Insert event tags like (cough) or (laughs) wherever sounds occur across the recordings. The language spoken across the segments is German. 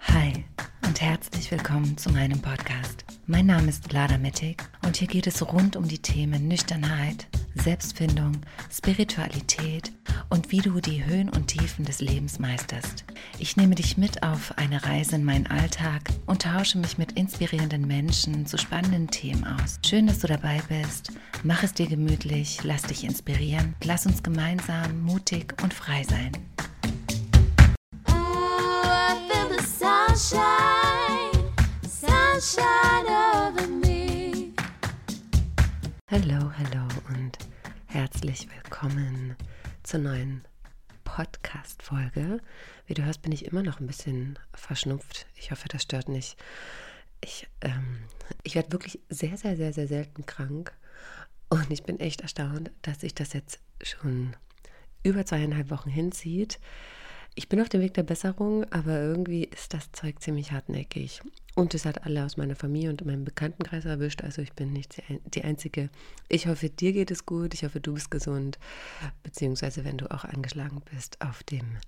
Hi und herzlich willkommen zu meinem Podcast. Mein Name ist Lada Mittig und hier geht es rund um die Themen Nüchternheit, Selbstfindung, Spiritualität und wie du die Höhen und Tiefen des Lebens meisterst. Ich nehme dich mit auf eine Reise in meinen Alltag und tausche mich mit inspirierenden Menschen zu spannenden Themen aus. Schön, dass du dabei bist. Mach es dir gemütlich, lass dich inspirieren. Lass uns gemeinsam mutig und frei sein. Ooh, sunshine, sunshine. Hallo, hallo und herzlich willkommen zur neuen Podcast-Folge. Wie du hörst, bin ich immer noch ein bisschen verschnupft. Ich hoffe, das stört nicht. Ich, ähm, ich werde wirklich sehr, sehr, sehr, sehr selten krank. Und ich bin echt erstaunt, dass sich das jetzt schon über zweieinhalb Wochen hinzieht. Ich bin auf dem Weg der Besserung, aber irgendwie ist das Zeug ziemlich hartnäckig. Und es hat alle aus meiner Familie und meinem Bekanntenkreis erwischt. Also ich bin nicht die Einzige. Ich hoffe, dir geht es gut. Ich hoffe, du bist gesund. Beziehungsweise, wenn du auch angeschlagen bist, auf dem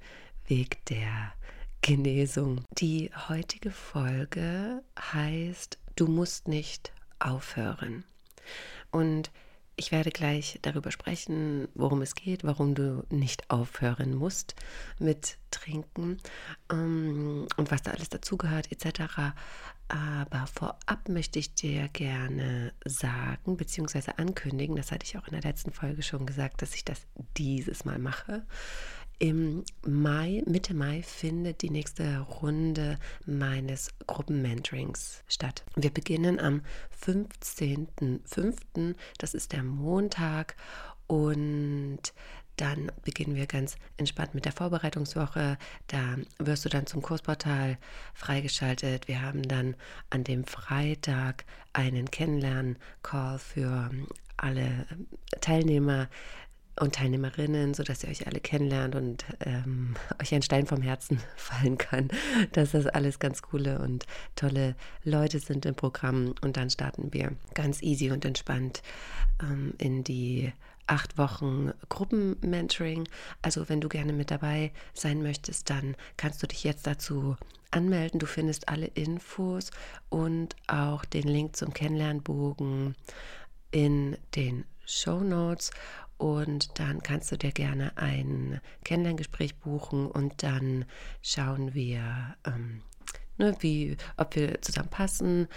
Weg der Genesung. Die heutige Folge heißt, du musst nicht aufhören. Und ich werde gleich darüber sprechen, worum es geht, warum du nicht aufhören musst mit Trinken ähm, und was da alles dazugehört etc. Aber vorab möchte ich dir gerne sagen bzw. ankündigen, das hatte ich auch in der letzten Folge schon gesagt, dass ich das dieses Mal mache. Im Mai, Mitte Mai, findet die nächste Runde meines Gruppenmentorings statt. Wir beginnen am 15.05., das ist der Montag, und dann beginnen wir ganz entspannt mit der Vorbereitungswoche. Da wirst du dann zum Kursportal freigeschaltet. Wir haben dann an dem Freitag einen Kennenlernen-Call für alle Teilnehmer und Teilnehmerinnen, sodass ihr euch alle kennenlernt und ähm, (laughs) euch ein Stein vom Herzen (laughs) fallen kann, dass das alles ganz coole und tolle Leute sind im Programm. Und dann starten wir ganz easy und entspannt ähm, in die acht Wochen Gruppenmentoring. Also wenn du gerne mit dabei sein möchtest, dann kannst du dich jetzt dazu anmelden. Du findest alle Infos und auch den Link zum Kennenlernbogen in den Show Notes und dann kannst du dir gerne ein Kennenlerngespräch buchen und dann schauen wir, ähm, ne, wie, ob wir zusammenpassen,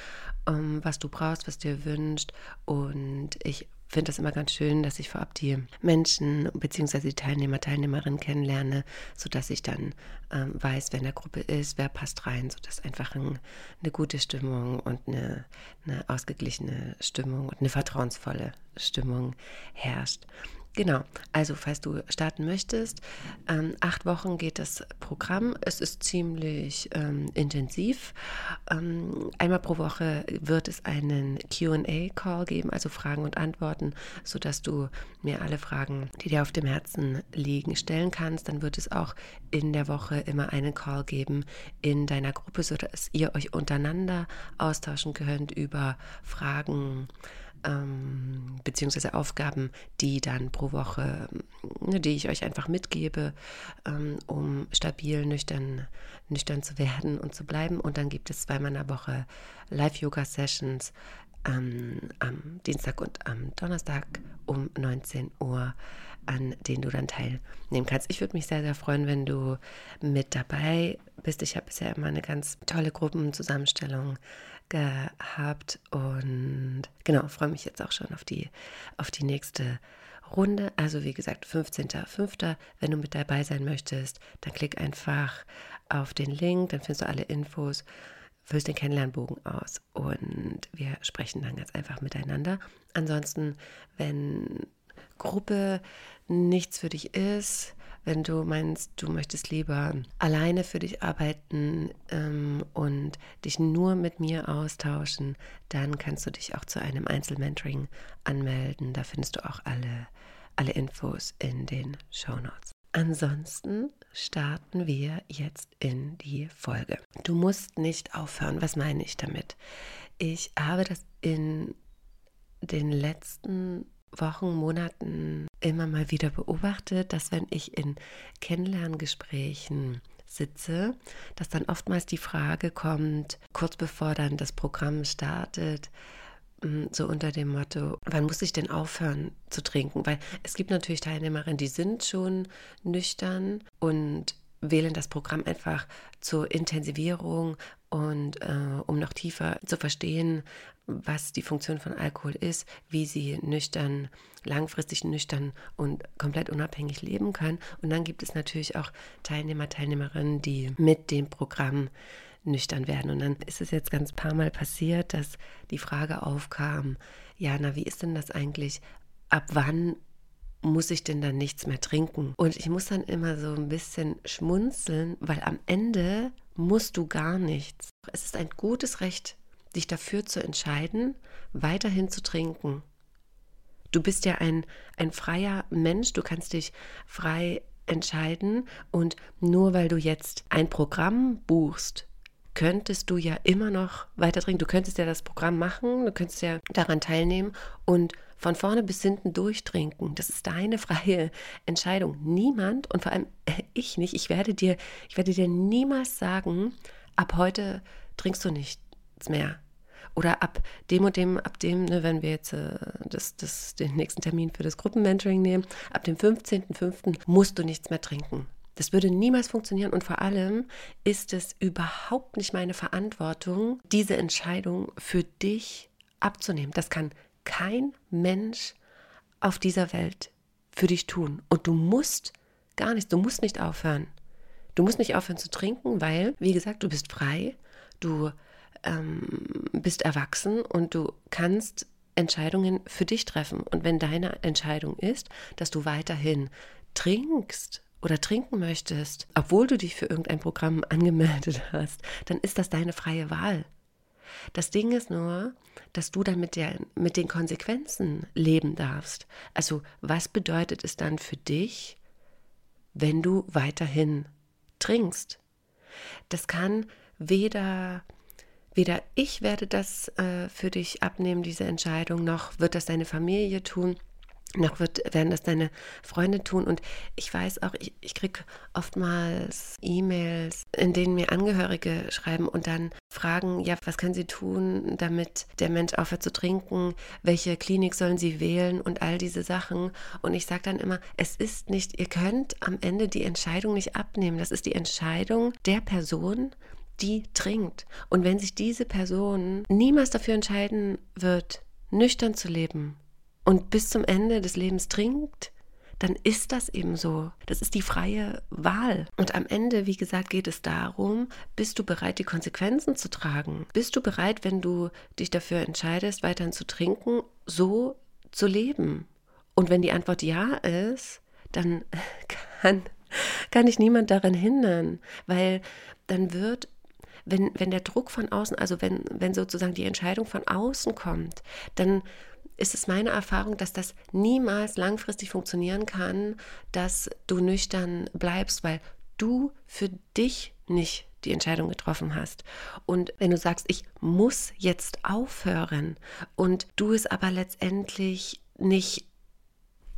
ähm, was du brauchst, was dir wünscht. Und ich finde das immer ganz schön, dass ich vorab die Menschen bzw. die Teilnehmer, Teilnehmerinnen kennenlerne, sodass ich dann ähm, weiß, wer in der Gruppe ist, wer passt rein, sodass einfach ein, eine gute Stimmung und eine, eine ausgeglichene Stimmung und eine vertrauensvolle Stimmung herrscht. Genau, also falls du starten möchtest, ähm, acht Wochen geht das Programm. Es ist ziemlich ähm, intensiv. Ähm, einmal pro Woche wird es einen QA-Call geben, also Fragen und Antworten, sodass du mir alle Fragen, die dir auf dem Herzen liegen, stellen kannst. Dann wird es auch in der Woche immer einen Call geben in deiner Gruppe, sodass ihr euch untereinander austauschen könnt über Fragen ähm, beziehungsweise Aufgaben, die dann pro Woche, ne, die ich euch einfach mitgebe, ähm, um stabil, nüchtern, nüchtern zu werden und zu bleiben. Und dann gibt es zweimal in der Woche Live-Yoga-Sessions ähm, am Dienstag und am Donnerstag um 19 Uhr, an denen du dann teilnehmen kannst. Ich würde mich sehr, sehr freuen, wenn du mit dabei bist. Ich habe bisher immer eine ganz tolle Gruppenzusammenstellung gehabt und genau, freue mich jetzt auch schon auf die, auf die nächste Runde. Also wie gesagt, 15.05. Wenn du mit dabei sein möchtest, dann klick einfach auf den Link, dann findest du alle Infos, füllst den Kennenlernbogen aus und wir sprechen dann ganz einfach miteinander. Ansonsten, wenn Gruppe nichts für dich ist, wenn du meinst, du möchtest lieber alleine für dich arbeiten ähm, und dich nur mit mir austauschen, dann kannst du dich auch zu einem Einzelmentoring anmelden. Da findest du auch alle, alle Infos in den Show Notes. Ansonsten starten wir jetzt in die Folge. Du musst nicht aufhören. Was meine ich damit? Ich habe das in den letzten Wochen, Monaten immer mal wieder beobachtet, dass wenn ich in Kennenlerngesprächen sitze, dass dann oftmals die Frage kommt, kurz bevor dann das Programm startet, mm, so unter dem Motto, wann muss ich denn aufhören zu trinken? Weil es gibt natürlich Teilnehmerinnen, die sind schon nüchtern und wählen das Programm einfach zur Intensivierung und äh, um noch tiefer zu verstehen, was die Funktion von Alkohol ist, wie sie nüchtern, langfristig nüchtern und komplett unabhängig leben können. Und dann gibt es natürlich auch Teilnehmer, Teilnehmerinnen, die mit dem Programm nüchtern werden. Und dann ist es jetzt ganz paar Mal passiert, dass die Frage aufkam, ja, na, wie ist denn das eigentlich? Ab wann muss ich denn dann nichts mehr trinken? Und ich muss dann immer so ein bisschen schmunzeln, weil am Ende musst du gar nichts. Es ist ein gutes Recht, dich dafür zu entscheiden, weiterhin zu trinken. Du bist ja ein, ein freier Mensch, du kannst dich frei entscheiden und nur weil du jetzt ein Programm buchst, könntest du ja immer noch weiter trinken. Du könntest ja das Programm machen, du könntest ja daran teilnehmen und von vorne bis hinten durchtrinken. Das ist deine freie Entscheidung. Niemand und vor allem ich nicht. Ich werde dir, ich werde dir niemals sagen, ab heute trinkst du nichts mehr. Oder ab dem und dem, ab dem, ne, wenn wir jetzt äh, das, das, den nächsten Termin für das Gruppenmentoring nehmen, ab dem 15.05. musst du nichts mehr trinken. Das würde niemals funktionieren und vor allem ist es überhaupt nicht meine Verantwortung, diese Entscheidung für dich abzunehmen. Das kann kein Mensch auf dieser Welt für dich tun. Und du musst gar nichts, du musst nicht aufhören. Du musst nicht aufhören zu trinken, weil, wie gesagt, du bist frei, du ähm, bist erwachsen und du kannst Entscheidungen für dich treffen. Und wenn deine Entscheidung ist, dass du weiterhin trinkst oder trinken möchtest, obwohl du dich für irgendein Programm (laughs) angemeldet hast, dann ist das deine freie Wahl. Das Ding ist nur, dass du dann mit, der, mit den Konsequenzen leben darfst. Also was bedeutet es dann für dich, wenn du weiterhin trinkst? Das kann weder weder ich werde das äh, für dich abnehmen, diese Entscheidung, noch wird das deine Familie tun noch wird, werden das deine Freunde tun. Und ich weiß auch, ich, ich kriege oftmals E-Mails, in denen mir Angehörige schreiben und dann fragen, ja, was können sie tun, damit der Mensch aufhört zu trinken, welche Klinik sollen sie wählen und all diese Sachen. Und ich sage dann immer, es ist nicht, ihr könnt am Ende die Entscheidung nicht abnehmen. Das ist die Entscheidung der Person, die trinkt. Und wenn sich diese Person niemals dafür entscheiden wird, nüchtern zu leben, und bis zum Ende des Lebens trinkt, dann ist das eben so. Das ist die freie Wahl. Und am Ende, wie gesagt, geht es darum, bist du bereit, die Konsequenzen zu tragen? Bist du bereit, wenn du dich dafür entscheidest, weiterhin zu trinken, so zu leben? Und wenn die Antwort ja ist, dann (laughs) kann, kann ich niemand daran hindern, weil dann wird wenn, wenn der Druck von außen, also wenn, wenn sozusagen die Entscheidung von außen kommt, dann ist es meine Erfahrung, dass das niemals langfristig funktionieren kann, dass du nüchtern bleibst, weil du für dich nicht die Entscheidung getroffen hast. Und wenn du sagst, ich muss jetzt aufhören und du es aber letztendlich nicht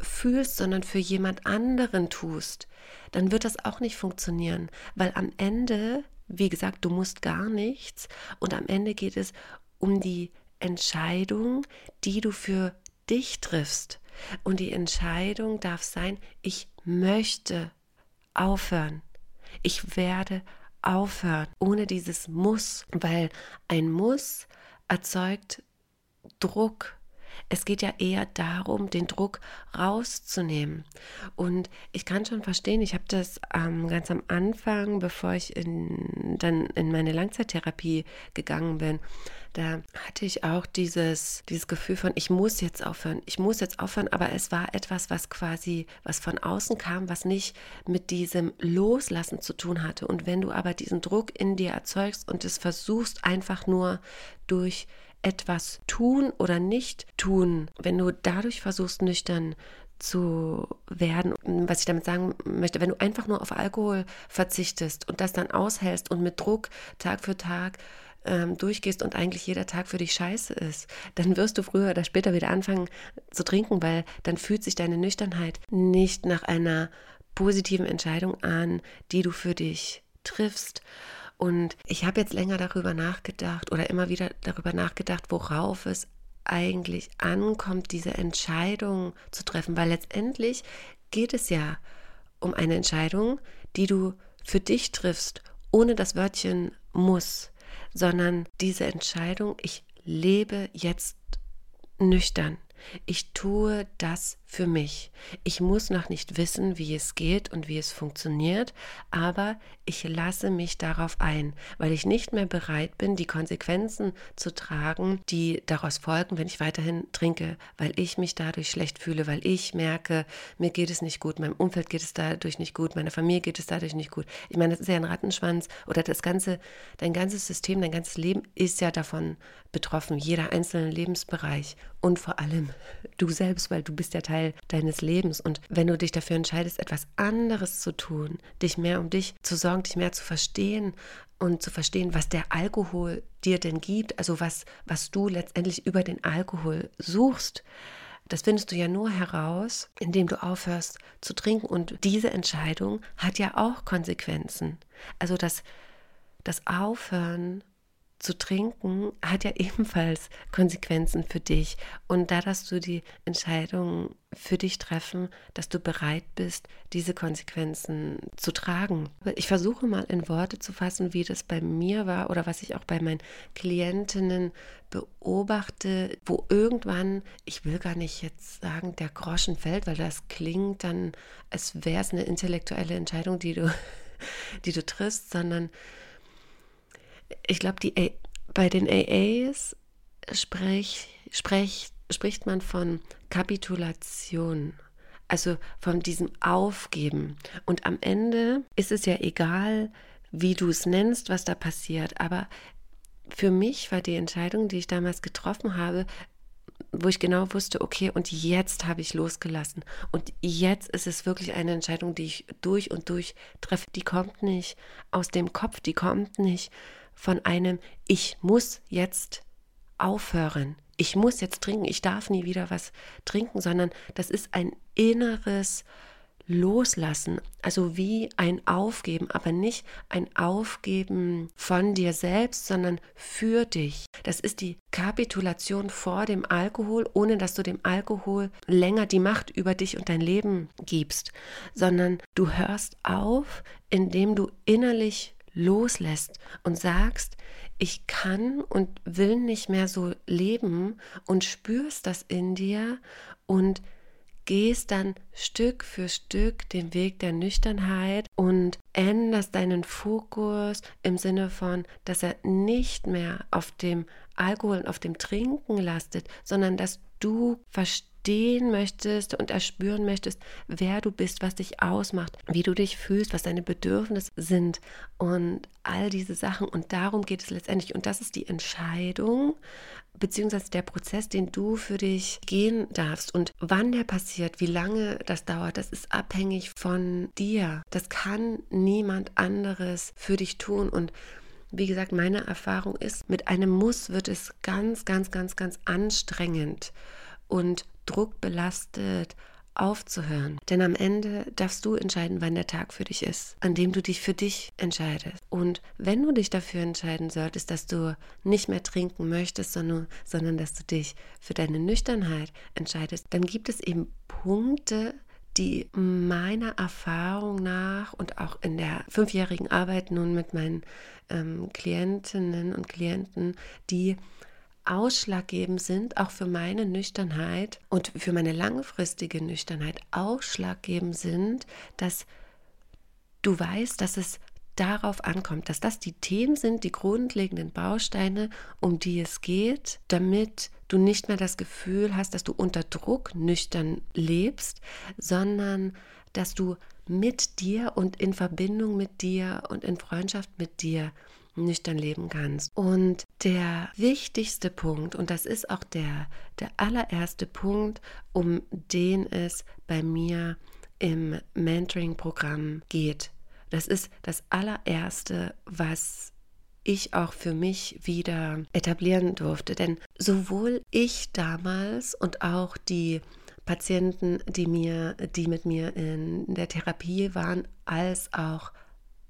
fühlst, sondern für jemand anderen tust, dann wird das auch nicht funktionieren, weil am Ende, wie gesagt, du musst gar nichts und am Ende geht es um die Entscheidung, die du für dich triffst. Und die Entscheidung darf sein, ich möchte aufhören. Ich werde aufhören, ohne dieses Muss, weil ein Muss erzeugt Druck. Es geht ja eher darum, den Druck rauszunehmen. Und ich kann schon verstehen, ich habe das ähm, ganz am Anfang, bevor ich in, dann in meine Langzeittherapie gegangen bin, da hatte ich auch dieses, dieses Gefühl von, ich muss jetzt aufhören, ich muss jetzt aufhören, aber es war etwas, was quasi, was von außen kam, was nicht mit diesem Loslassen zu tun hatte. Und wenn du aber diesen Druck in dir erzeugst und es versuchst einfach nur durch etwas tun oder nicht tun, wenn du dadurch versuchst, nüchtern zu werden. Was ich damit sagen möchte, wenn du einfach nur auf Alkohol verzichtest und das dann aushältst und mit Druck Tag für Tag ähm, durchgehst und eigentlich jeder Tag für dich scheiße ist, dann wirst du früher oder später wieder anfangen zu trinken, weil dann fühlt sich deine Nüchternheit nicht nach einer positiven Entscheidung an, die du für dich triffst. Und ich habe jetzt länger darüber nachgedacht oder immer wieder darüber nachgedacht, worauf es eigentlich ankommt, diese Entscheidung zu treffen, weil letztendlich geht es ja um eine Entscheidung, die du für dich triffst, ohne das Wörtchen muss, sondern diese Entscheidung, ich lebe jetzt nüchtern. Ich tue das für mich. Ich muss noch nicht wissen, wie es geht und wie es funktioniert, aber ich lasse mich darauf ein, weil ich nicht mehr bereit bin, die Konsequenzen zu tragen, die daraus folgen, wenn ich weiterhin trinke, weil ich mich dadurch schlecht fühle, weil ich merke, mir geht es nicht gut, meinem Umfeld geht es dadurch nicht gut, meiner Familie geht es dadurch nicht gut. Ich meine, das ist ja ein Rattenschwanz oder das ganze, dein ganzes System, dein ganzes Leben ist ja davon betroffen, jeder einzelne Lebensbereich und vor allem du selbst, weil du bist ja Teil deines Lebens. Und wenn du dich dafür entscheidest, etwas anderes zu tun, dich mehr um dich zu sorgen, dich mehr zu verstehen und zu verstehen, was der Alkohol dir denn gibt, also was, was du letztendlich über den Alkohol suchst, das findest du ja nur heraus, indem du aufhörst zu trinken. Und diese Entscheidung hat ja auch Konsequenzen. Also das, das Aufhören zu trinken hat ja ebenfalls Konsequenzen für dich. Und da darfst du die Entscheidung für dich treffen, dass du bereit bist, diese Konsequenzen zu tragen. Ich versuche mal in Worte zu fassen, wie das bei mir war oder was ich auch bei meinen Klientinnen beobachte, wo irgendwann, ich will gar nicht jetzt sagen, der Groschen fällt, weil das klingt dann, als wäre es eine intellektuelle Entscheidung, die du, (laughs) die du triffst, sondern ich glaube, bei den AAs sprech, sprech, spricht man von Kapitulation, also von diesem Aufgeben. Und am Ende ist es ja egal, wie du es nennst, was da passiert. Aber für mich war die Entscheidung, die ich damals getroffen habe, wo ich genau wusste, okay, und jetzt habe ich losgelassen. Und jetzt ist es wirklich eine Entscheidung, die ich durch und durch treffe. Die kommt nicht aus dem Kopf, die kommt nicht von einem Ich muss jetzt aufhören, ich muss jetzt trinken, ich darf nie wieder was trinken, sondern das ist ein inneres Loslassen, also wie ein Aufgeben, aber nicht ein Aufgeben von dir selbst, sondern für dich. Das ist die Kapitulation vor dem Alkohol, ohne dass du dem Alkohol länger die Macht über dich und dein Leben gibst, sondern du hörst auf, indem du innerlich loslässt und sagst, ich kann und will nicht mehr so leben und spürst das in dir und gehst dann Stück für Stück den Weg der Nüchternheit und änderst deinen Fokus im Sinne von, dass er nicht mehr auf dem Alkohol und auf dem Trinken lastet, sondern dass du verstehst, verstehen möchtest und erspüren möchtest, wer du bist, was dich ausmacht, wie du dich fühlst, was deine Bedürfnisse sind und all diese Sachen. Und darum geht es letztendlich. Und das ist die Entscheidung, beziehungsweise der Prozess, den du für dich gehen darfst. Und wann der passiert, wie lange das dauert, das ist abhängig von dir. Das kann niemand anderes für dich tun. Und wie gesagt, meine Erfahrung ist, mit einem Muss wird es ganz, ganz, ganz, ganz anstrengend. Und druckbelastet aufzuhören. Denn am Ende darfst du entscheiden, wann der Tag für dich ist, an dem du dich für dich entscheidest. Und wenn du dich dafür entscheiden solltest, dass du nicht mehr trinken möchtest, sondern, sondern dass du dich für deine Nüchternheit entscheidest, dann gibt es eben Punkte, die meiner Erfahrung nach und auch in der fünfjährigen Arbeit nun mit meinen ähm, Klientinnen und Klienten, die ausschlaggebend sind, auch für meine Nüchternheit und für meine langfristige Nüchternheit ausschlaggebend sind, dass du weißt, dass es darauf ankommt, dass das die Themen sind, die grundlegenden Bausteine, um die es geht, damit du nicht mehr das Gefühl hast, dass du unter Druck nüchtern lebst, sondern dass du mit dir und in Verbindung mit dir und in Freundschaft mit dir nüchtern leben kannst. Und der wichtigste Punkt, und das ist auch der, der allererste Punkt, um den es bei mir im Mentoring-Programm geht. Das ist das allererste, was ich auch für mich wieder etablieren durfte. Denn sowohl ich damals und auch die Patienten, die mir, die mit mir in der Therapie waren, als auch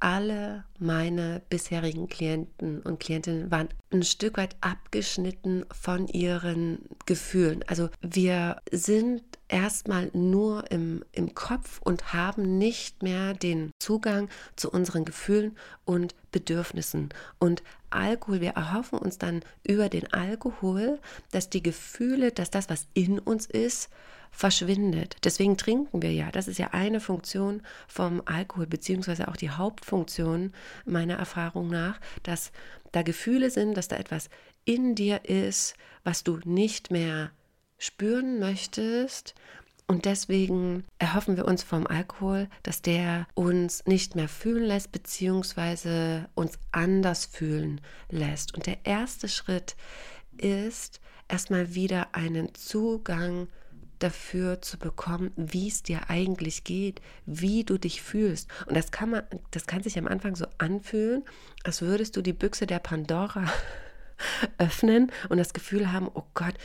alle meine bisherigen Klienten und Klientinnen waren ein Stück weit abgeschnitten von ihren Gefühlen. Also wir sind erstmal nur im, im Kopf und haben nicht mehr den Zugang zu unseren Gefühlen und Bedürfnissen. Und Alkohol, wir erhoffen uns dann über den Alkohol, dass die Gefühle, dass das, was in uns ist, verschwindet. Deswegen trinken wir ja. Das ist ja eine Funktion vom Alkohol, beziehungsweise auch die Hauptfunktion meiner Erfahrung nach, dass da Gefühle sind, dass da etwas in dir ist, was du nicht mehr spüren möchtest. Und deswegen erhoffen wir uns vom Alkohol, dass der uns nicht mehr fühlen lässt, beziehungsweise uns anders fühlen lässt. Und der erste Schritt ist, erstmal wieder einen Zugang zu dafür zu bekommen, wie es dir eigentlich geht, wie du dich fühlst. Und das kann man, das kann sich am Anfang so anfühlen, als würdest du die Büchse der Pandora (laughs) öffnen und das Gefühl haben, oh Gott,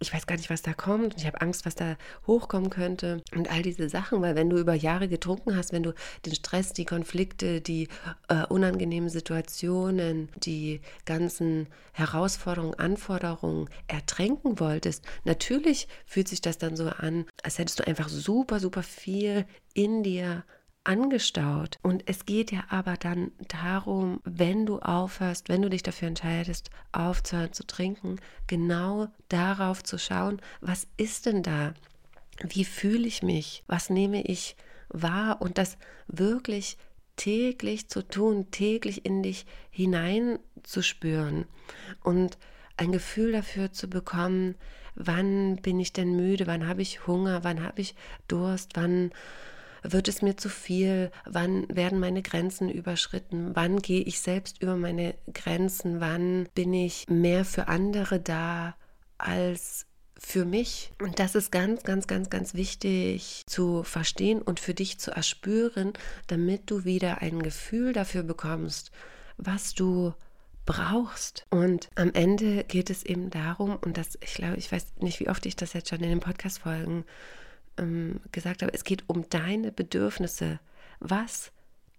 ich weiß gar nicht, was da kommt. Und ich habe Angst, was da hochkommen könnte. Und all diese Sachen, weil wenn du über Jahre getrunken hast, wenn du den Stress, die Konflikte, die äh, unangenehmen Situationen, die ganzen Herausforderungen, Anforderungen ertränken wolltest, natürlich fühlt sich das dann so an, als hättest du einfach super, super viel in dir angestaut. Und es geht ja aber dann darum, wenn du aufhörst, wenn du dich dafür entscheidest, aufzuhören zu trinken, genau darauf zu schauen, was ist denn da? Wie fühle ich mich? Was nehme ich wahr? Und das wirklich täglich zu tun, täglich in dich hineinzuspüren und ein Gefühl dafür zu bekommen, wann bin ich denn müde, wann habe ich Hunger, wann habe ich Durst, wann wird es mir zu viel? Wann werden meine Grenzen überschritten? Wann gehe ich selbst über meine Grenzen? Wann bin ich mehr für andere da als für mich. Und das ist ganz, ganz, ganz, ganz wichtig zu verstehen und für dich zu erspüren, damit du wieder ein Gefühl dafür bekommst, was du brauchst. Und am Ende geht es eben darum, und das, ich glaube, ich weiß nicht, wie oft ich das jetzt schon in den Podcast-Folgen ähm, gesagt habe, es geht um deine Bedürfnisse. Was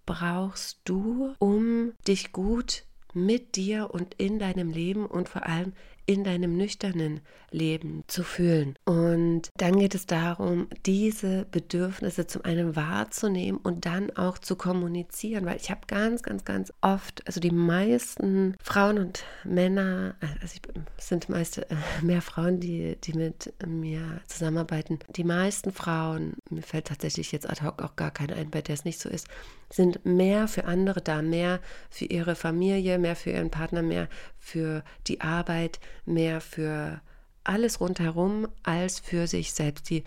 brauchst du, um dich gut mit dir und in deinem Leben und vor allem in deinem nüchternen Leben zu fühlen. Und dann geht es darum, diese Bedürfnisse zum einen wahrzunehmen und dann auch zu kommunizieren, weil ich habe ganz, ganz, ganz oft, also die meisten Frauen und Männer, also es sind meist äh, mehr Frauen, die, die mit mir zusammenarbeiten, die meisten Frauen, mir fällt tatsächlich jetzt ad hoc auch gar keiner ein, bei der es nicht so ist, sind mehr für andere da, mehr für ihre Familie, mehr für ihren Partner, mehr für die Arbeit, mehr für alles rundherum als für sich selbst. Die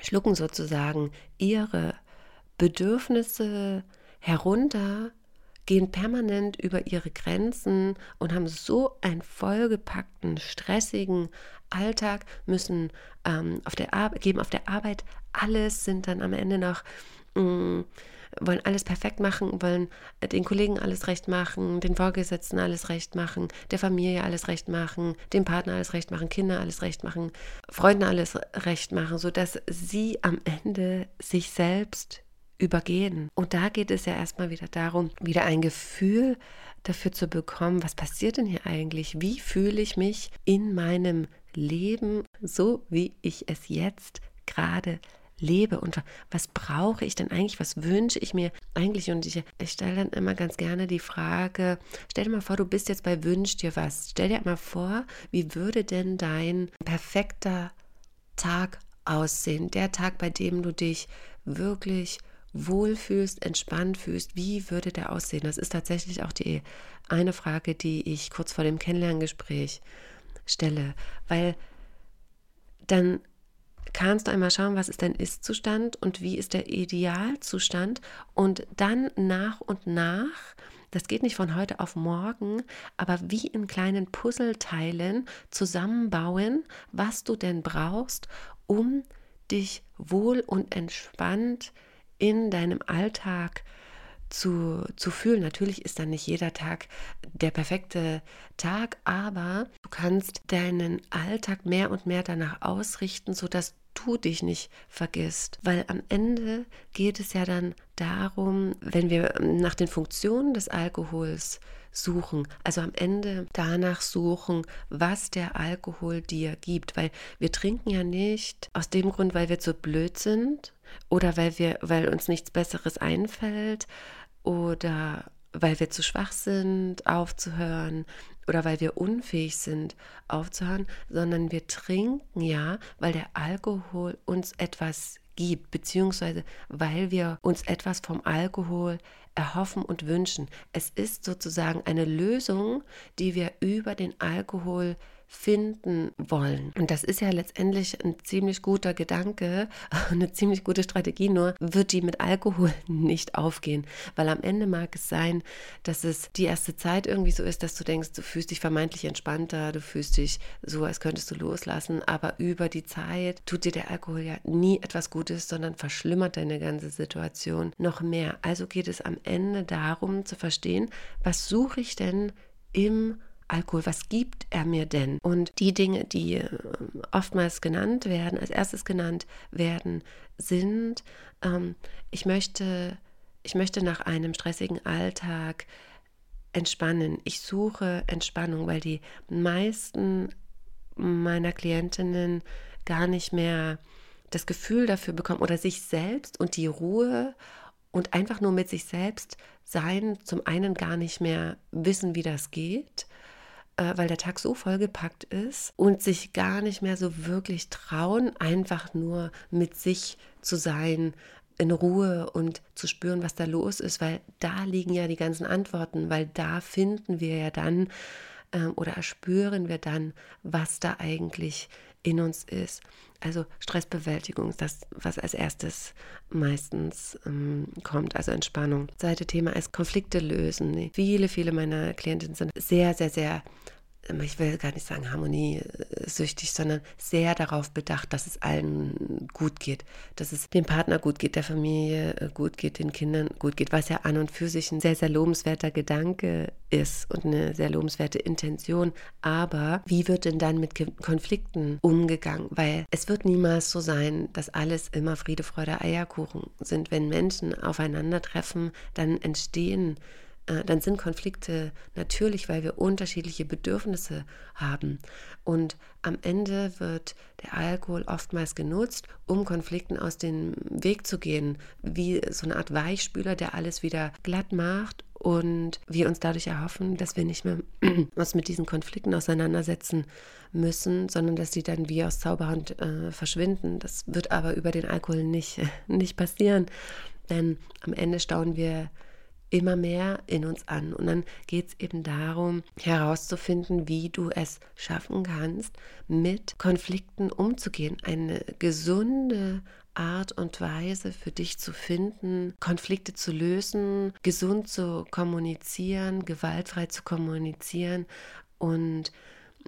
schlucken sozusagen ihre Bedürfnisse herunter, gehen permanent über ihre Grenzen und haben so einen vollgepackten, stressigen Alltag, müssen ähm, auf der Arbeit, geben auf der Arbeit alles, sind dann am Ende noch mh, mm, wollen alles perfekt machen, wollen den Kollegen alles recht machen, den Vorgesetzten alles recht machen, der Familie alles recht machen, dem Partner alles recht machen, Kinder alles recht machen, Freunden alles recht machen, sodass sie am Ende sich selbst übergehen. Und da geht es ja erstmal wieder darum, wieder ein Gefühl dafür zu bekommen, was passiert denn hier eigentlich? Wie fühle ich mich in meinem Leben, so wie ich es jetzt gerade lebe und was brauche ich denn eigentlich, was wünsche ich mir eigentlich? Und ich, ich stelle dann immer ganz gerne die Frage, stell dir mal vor, du bist jetzt bei Wünsch dir was, stell dir mal vor, wie würde denn dein perfekter Tag aussehen, der Tag, bei dem du dich wirklich wohlfühlst, entspannt fühlst, wie würde der aussehen? Das ist tatsächlich auch die eine Frage, die ich kurz vor dem Kennenlerngespräch stelle, weil dann kannst du einmal schauen, was ist dein Ist-Zustand und wie ist der Idealzustand und dann nach und nach, das geht nicht von heute auf morgen, aber wie in kleinen Puzzleteilen zusammenbauen, was du denn brauchst, um dich wohl und entspannt in deinem Alltag zu, zu fühlen. Natürlich ist dann nicht jeder Tag der perfekte Tag, aber du kannst deinen Alltag mehr und mehr danach ausrichten, sodass du dich nicht vergisst. Weil am Ende geht es ja dann darum, wenn wir nach den Funktionen des Alkohols suchen, also am Ende danach suchen, was der Alkohol dir gibt, weil wir trinken ja nicht aus dem Grund, weil wir zu blöd sind oder weil wir weil uns nichts besseres einfällt oder weil wir zu schwach sind, aufzuhören oder weil wir unfähig sind, aufzuhören, sondern wir trinken ja, weil der Alkohol uns etwas gibt, beziehungsweise weil wir uns etwas vom Alkohol erhoffen und wünschen. Es ist sozusagen eine Lösung, die wir über den Alkohol finden wollen. Und das ist ja letztendlich ein ziemlich guter Gedanke, (laughs) eine ziemlich gute Strategie, nur wird die mit Alkohol (laughs) nicht aufgehen, weil am Ende mag es sein, dass es die erste Zeit irgendwie so ist, dass du denkst, du fühlst dich vermeintlich entspannter, du fühlst dich so, als könntest du loslassen, aber über die Zeit tut dir der Alkohol ja nie etwas Gutes, sondern verschlimmert deine ganze Situation noch mehr. Also geht es am Ende darum zu verstehen, was suche ich denn im Alkohol, was gibt er mir denn? Und die Dinge, die äh, oftmals genannt werden, als erstes genannt werden, sind, ähm, ich möchte, ich möchte nach einem stressigen Alltag entspannen. Ich suche Entspannung, weil die meisten meiner Klientinnen gar nicht mehr das Gefühl dafür bekommen oder sich selbst und die Ruhe und einfach nur mit sich selbst sein, zum einen gar nicht mehr wissen, wie das geht weil der Tag so vollgepackt ist und sich gar nicht mehr so wirklich trauen, einfach nur mit sich zu sein, in Ruhe und zu spüren, was da los ist, weil da liegen ja die ganzen Antworten, weil da finden wir ja dann ähm, oder erspüren wir dann, was da eigentlich in uns ist. Also Stressbewältigung ist das, was als erstes meistens ähm, kommt, also Entspannung. Zweite Thema ist Konflikte lösen. Viele, viele meiner Klientinnen sind sehr, sehr, sehr ich will gar nicht sagen harmoniesüchtig, sondern sehr darauf bedacht, dass es allen gut geht, dass es dem Partner gut geht, der Familie äh, gut geht, den Kindern gut geht, was ja an und für sich ein sehr, sehr lobenswerter Gedanke ist und eine sehr lobenswerte Intention. Aber wie wird denn dann mit Konflikten umgegangen? Weil es wird niemals so sein, dass alles immer Friede, Freude, Eierkuchen sind. Wenn Menschen aufeinandertreffen, dann entstehen dann sind Konflikte natürlich, weil wir unterschiedliche Bedürfnisse haben. Und am Ende wird der Alkohol oftmals genutzt, um Konflikten aus dem Weg zu gehen, wie so eine Art Weichspüler, der alles wieder glatt macht und wir uns dadurch erhoffen, dass wir nicht mehr (clears throat) uns mit diesen Konflikten auseinandersetzen müssen, sondern dass sie dann wie aus Zauberhand äh, verschwinden. Das wird aber über den Alkohol nicht, (laughs) nicht passieren, denn am Ende stauen wir immer mehr in uns an. Und dann geht es eben darum, herauszufinden, wie du es schaffen kannst, mit Konflikten umzugehen. Eine gesunde Art und Weise für dich zu finden, Konflikte zu lösen, gesund zu kommunizieren, gewaltfrei zu kommunizieren und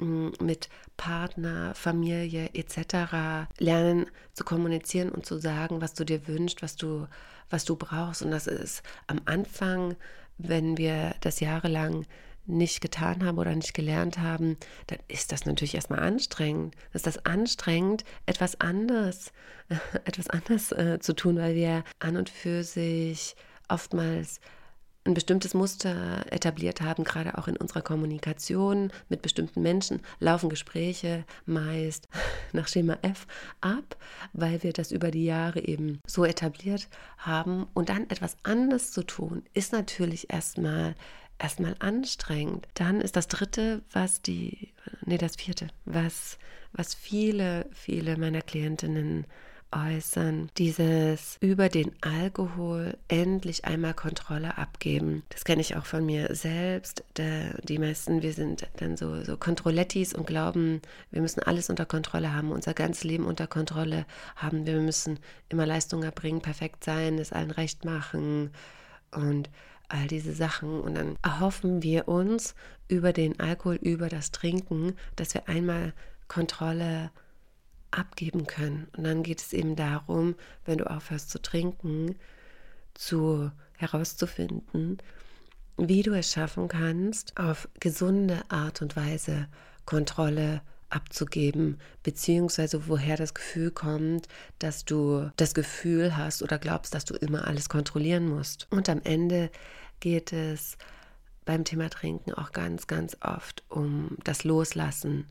mit Partner, Familie etc. lernen zu kommunizieren und zu sagen, was du dir wünschst, was du was du brauchst. Und das ist am Anfang, wenn wir das jahrelang nicht getan haben oder nicht gelernt haben, dann ist das natürlich erstmal anstrengend. Das ist das anstrengend, etwas anderes, (laughs) etwas anders äh, zu tun, weil wir an und für sich oftmals ein bestimmtes Muster etabliert haben, gerade auch in unserer Kommunikation mit bestimmten Menschen, laufen Gespräche meist nach Schema F ab, weil wir das über die Jahre eben so etabliert haben. Und dann etwas anderes zu tun, ist natürlich erstmal erstmal anstrengend. Dann ist das dritte, was die, nee, das vierte, was, was viele, viele meiner Klientinnen äußern, dieses über den Alkohol endlich einmal Kontrolle abgeben. Das kenne ich auch von mir selbst. Die meisten, wir sind dann so, so Kontrollettis und glauben, wir müssen alles unter Kontrolle haben, unser ganzes Leben unter Kontrolle haben. Wir müssen immer Leistung erbringen, perfekt sein, es allen recht machen und all diese Sachen. Und dann erhoffen wir uns über den Alkohol, über das Trinken, dass wir einmal Kontrolle haben abgeben können. Und dann geht es eben darum, wenn du aufhörst zu trinken, zu herauszufinden, wie du es schaffen kannst, auf gesunde Art und Weise Kontrolle abzugeben, beziehungsweise woher das Gefühl kommt, dass du das Gefühl hast oder glaubst, dass du immer alles kontrollieren musst. Und am Ende geht es beim Thema Trinken auch ganz, ganz oft um das Loslassen.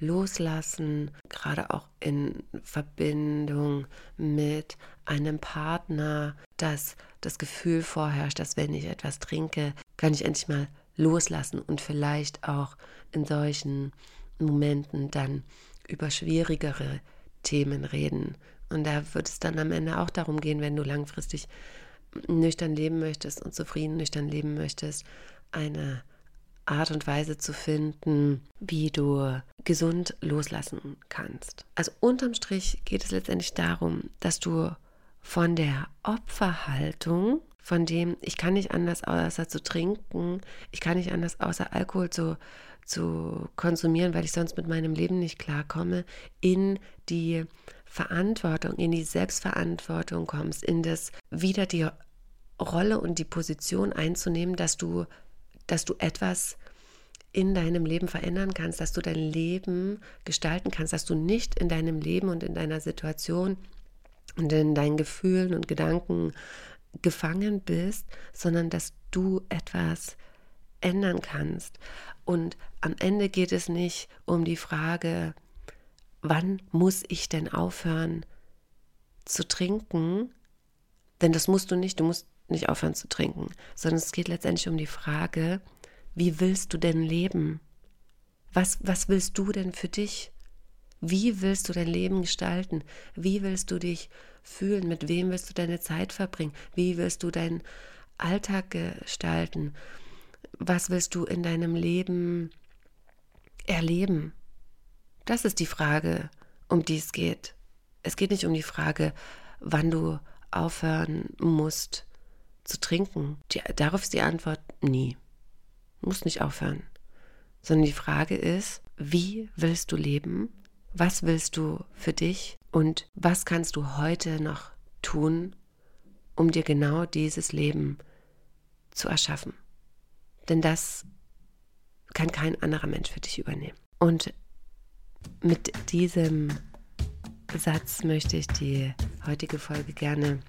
Loslassen, gerade auch in Verbindung mit einem Partner, dass das Gefühl vorherrscht, dass wenn ich etwas trinke, kann ich endlich mal loslassen und vielleicht auch in solchen Momenten dann über schwierigere Themen reden. Und da wird es dann am Ende auch darum gehen, wenn du langfristig nüchtern leben möchtest und zufrieden nüchtern leben möchtest, eine Art und Weise zu finden, wie du gesund loslassen kannst. Also unterm Strich geht es letztendlich darum, dass du von der Opferhaltung, von dem ich kann nicht anders außer zu trinken, ich kann nicht anders außer Alkohol zu zu konsumieren, weil ich sonst mit meinem Leben nicht klarkomme, in die Verantwortung, in die Selbstverantwortung kommst, in das wieder die Rolle und die Position einzunehmen, dass du, dass du etwas in deinem Leben verändern kannst, dass du dein Leben gestalten kannst, dass du nicht in deinem Leben und in deiner Situation und in deinen Gefühlen und Gedanken gefangen bist, sondern dass du etwas ändern kannst. Und am Ende geht es nicht um die Frage, wann muss ich denn aufhören zu trinken? Denn das musst du nicht, du musst nicht aufhören zu trinken, sondern es geht letztendlich um die Frage, wie willst du denn leben? Was, was willst du denn für dich? Wie willst du dein Leben gestalten? Wie willst du dich fühlen? Mit wem willst du deine Zeit verbringen? Wie willst du deinen Alltag gestalten? was willst du in deinem Leben erleben? Das ist die Frage, um die es geht. Es geht nicht um die Frage, wann du aufhören musst zu trinken. Die, darauf ist die Antwort nie. Musst nicht aufhören. Sondern die Frage ist, wie willst du leben? Was willst du für dich? Und was kannst du heute noch tun, um dir genau dieses Leben zu erschaffen? Denn das kann kein anderer Mensch für dich übernehmen. Und mit diesem Satz möchte ich die heutige Folge gerne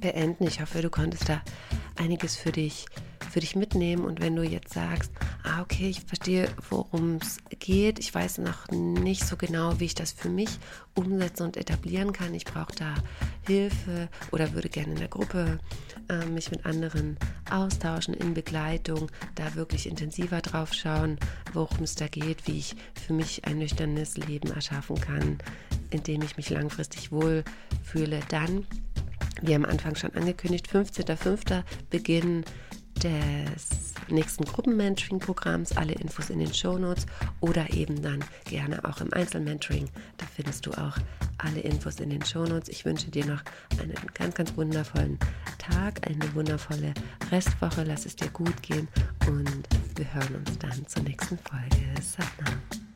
beenden. Ich hoffe, du konntest da einiges für dich für dich mitnehmen. Und wenn du jetzt sagst, ah, okay, ich verstehe, worum es geht, ich weiß noch nicht so genau, wie ich das für mich umsetzen und etablieren kann, ich brauche da Hilfe oder würde gerne in der Gruppe äh, mich mit anderen austauschen, in Begleitung, da wirklich intensiver drauf schauen, worum es da geht, wie ich für mich ein nüchternes Leben erschaffen kann, in dem ich mich langfristig wohlfühle, dann wie am Anfang schon angekündigt, 15.05. beginnen des nächsten Gruppenmentoring-Programms. Alle Infos in den Shownotes oder eben dann gerne auch im Einzelmentoring. Da findest du auch alle Infos in den Shownotes. Ich wünsche dir noch einen ganz, ganz wundervollen Tag, eine wundervolle Restwoche. Lass es dir gut gehen und wir hören uns dann zur nächsten Folge. Satnam.